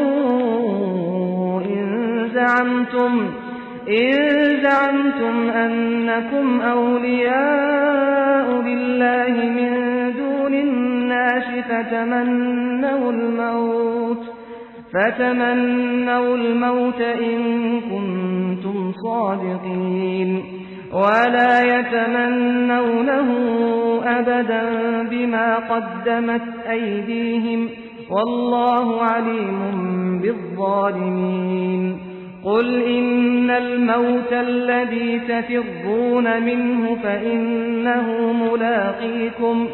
إن زعمتم إن زعمتم أنكم أولياء بالله من دون الناس فتمنوا الموت فتمنوا الموت إن كنتم صادقين. ولا يتمنونه أبدا بما قدمت أيديهم والله عليم بالظالمين. قل إن الموت الذي تفرون منه فإنه ملاقيكم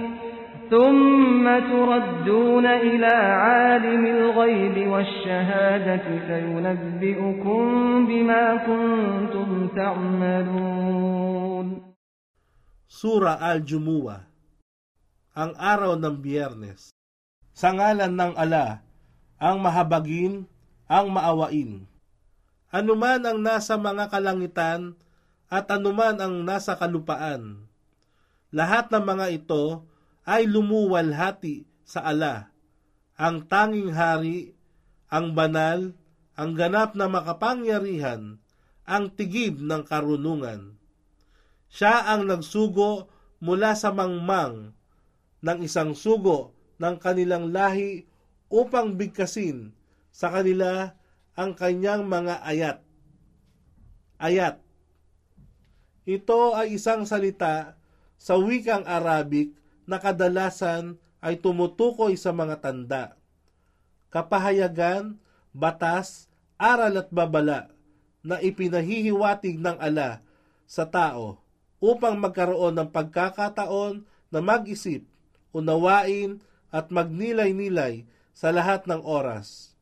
ثم تردون إلى عالم الغيب والشهادة فينبئكم بما كنتم تعملون Sura Al-Jumu'ah Ang araw ng biyernes Sa ngalan ng ala, ang mahabagin, ang maawain. Anuman ang nasa mga kalangitan at anuman ang nasa kalupaan. Lahat ng mga ito ay lumuwalhati sa ala, ang tanging hari, ang banal, ang ganap na makapangyarihan, ang tigib ng karunungan. Siya ang nagsugo mula sa mangmang ng isang sugo ng kanilang lahi upang bigkasin sa kanila ang kanyang mga ayat. Ayat. Ito ay isang salita sa wikang Arabic na kadalasan ay tumutukoy sa mga tanda. Kapahayagan, batas, aral at babala na ipinahihiwatig ng ala sa tao upang magkaroon ng pagkakataon na mag-isip, unawain at magnilay-nilay sa lahat ng oras.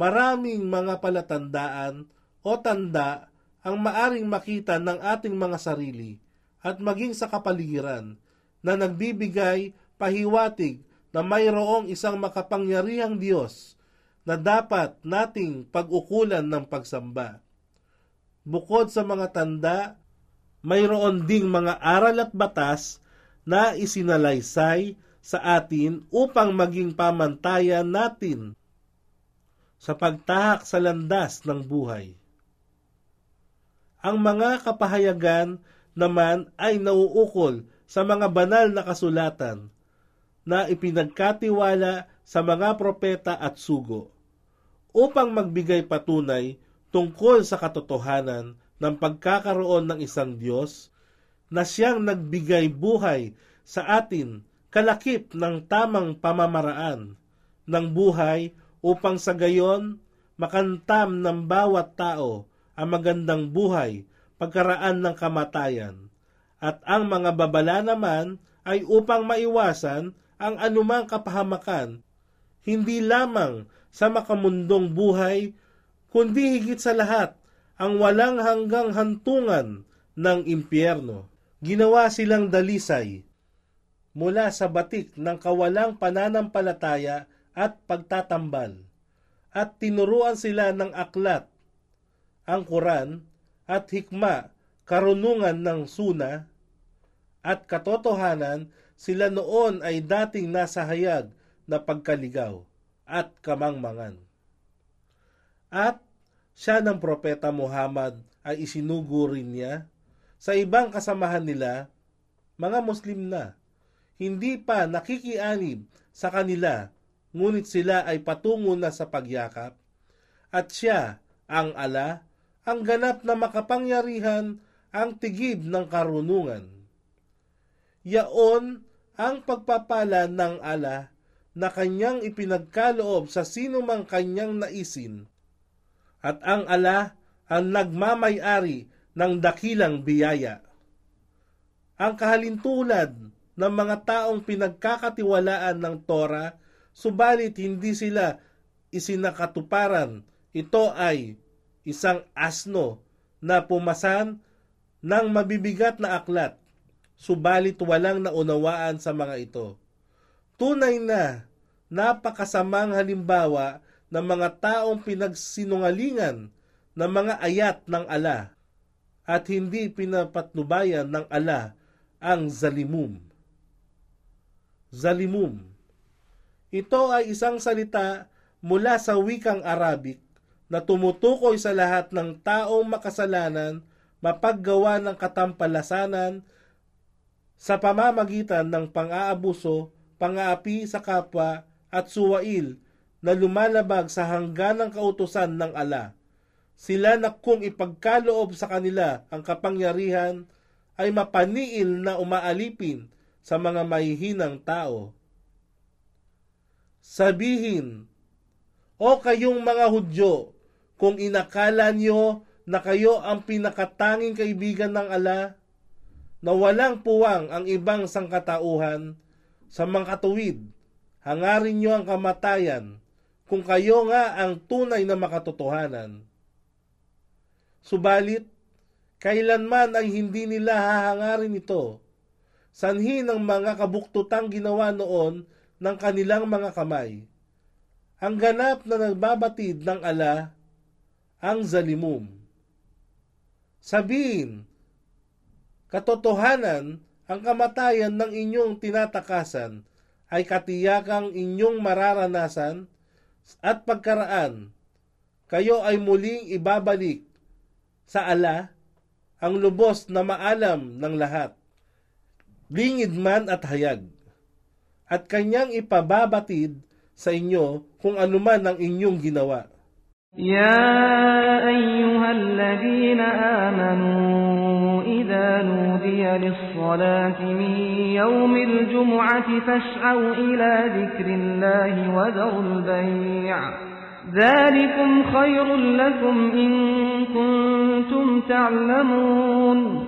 Maraming mga palatandaan o tanda ang maaring makita ng ating mga sarili at maging sa kapaligiran na nagbibigay pahiwatig na mayroong isang makapangyarihang Diyos na dapat nating pag-ukulan ng pagsamba. Bukod sa mga tanda, mayroon ding mga aral at batas na isinalaysay sa atin upang maging pamantayan natin sa pagtahak sa landas ng buhay. Ang mga kapahayagan naman ay nauukol sa mga banal na kasulatan na ipinagkatiwala sa mga propeta at sugo upang magbigay patunay tungkol sa katotohanan ng pagkakaroon ng isang Diyos na siyang nagbigay buhay sa atin kalakip ng tamang pamamaraan ng buhay upang sa gayon makantam ng bawat tao ang magandang buhay pagkaraan ng kamatayan. At ang mga babala naman ay upang maiwasan ang anumang kapahamakan, hindi lamang sa makamundong buhay, kundi higit sa lahat ang walang hanggang hantungan ng impyerno. Ginawa silang dalisay mula sa batik ng kawalang pananampalataya at pagtatambal at tinuruan sila ng aklat ang Quran at hikma, karunungan ng suna, at katotohanan sila noon ay dating nasa hayag na pagkaligaw at kamangmangan. At siya ng propeta Muhammad ay isinugo rin niya sa ibang kasamahan nila, mga Muslim na, hindi pa nakikianib sa kanila, ngunit sila ay patungo na sa pagyakap, at siya, ang ala, ang ganap na makapangyarihan, ang tigib ng karunungan. Yaon ang pagpapala ng ala na kanyang ipinagkaloob sa sino mang kanyang naisin at ang ala ang nagmamayari ng dakilang biyaya. Ang kahalintulad ng mga taong pinagkakatiwalaan ng Tora, subalit hindi sila isinakatuparan. Ito ay isang asno na pumasan ng mabibigat na aklat subalit walang naunawaan sa mga ito. Tunay na napakasamang halimbawa ng mga taong pinagsinungalingan ng mga ayat ng ala at hindi pinapatnubayan ng ala ang zalimum. Zalimum. Ito ay isang salita mula sa wikang Arabic na tumutukoy sa lahat ng taong makasalanan mapaggawa ng katampalasanan sa pamamagitan ng pang-aabuso, pang-aapi sa kapwa at suwail na lumalabag sa hangganang kautusan ng ala. Sila na kung ipagkaloob sa kanila ang kapangyarihan ay mapaniil na umaalipin sa mga mahihinang tao. Sabihin, O kayong mga Hudyo, kung inakala nyo na kayo ang pinakatanging kaibigan ng ala, na walang puwang ang ibang sangkatauhan sa mga katuwid. Hangarin nyo ang kamatayan kung kayo nga ang tunay na makatotohanan. Subalit, kailanman ay hindi nila hahangarin ito. Sanhi ng mga kabuktutang ginawa noon ng kanilang mga kamay. Ang ganap na nagbabatid ng ala, ang zalimum. Sabihin, Katotohanan, ang kamatayan ng inyong tinatakasan ay katiyakang inyong mararanasan at pagkaraan. Kayo ay muling ibabalik sa ala ang lubos na maalam ng lahat, lingid man at hayag, at kanyang ipababatid sa inyo kung anuman ang inyong ginawa. يا أيها الذين آمنوا إذا نودي للصلاة من يوم الجمعة فاسعوا إلى ذكر الله وذروا البيع ذلكم خير لكم إن كنتم تعلمون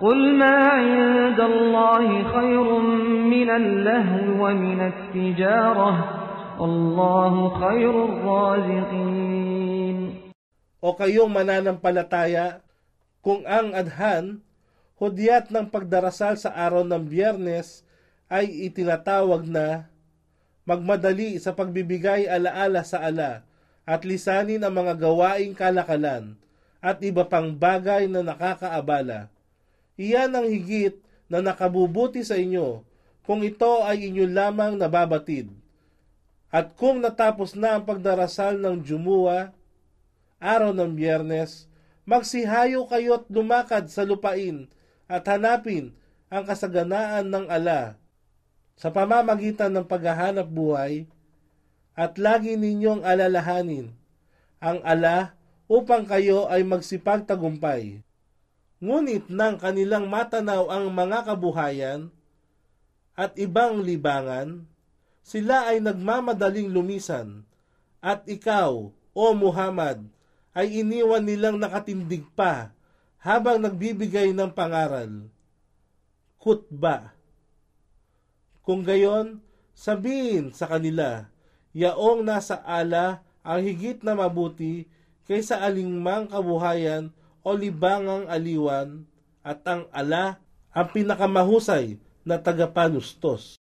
قل ما عند الله خير من اللهو ومن التجارة والله خير الرازقين O kayong mananampalataya, kung ang adhan, hudyat ng pagdarasal sa araw ng biyernes ay itinatawag na magmadali sa pagbibigay alaala sa ala at lisanin ang mga gawaing kalakalan at iba pang bagay na nakakaabala. Iyan ang higit na nakabubuti sa inyo kung ito ay inyo lamang nababatid. At kung natapos na ang pagdarasal ng Jumuwa, araw ng biyernes, magsihayo kayo't lumakad sa lupain at hanapin ang kasaganaan ng ala sa pamamagitan ng paghahanap buhay at lagi ninyong alalahanin ang ala upang kayo ay magsipagtagumpay. Ngunit nang kanilang matanaw ang mga kabuhayan at ibang libangan, sila ay nagmamadaling lumisan at ikaw, O Muhammad, ay iniwan nilang nakatindig pa habang nagbibigay ng pangaral. Khutba. Kung gayon, sabihin sa kanila, yaong nasa ala ang higit na mabuti kaysa alingmang kabuhayan o libangang aliwan at ang ala ang pinakamahusay na tagapanustos.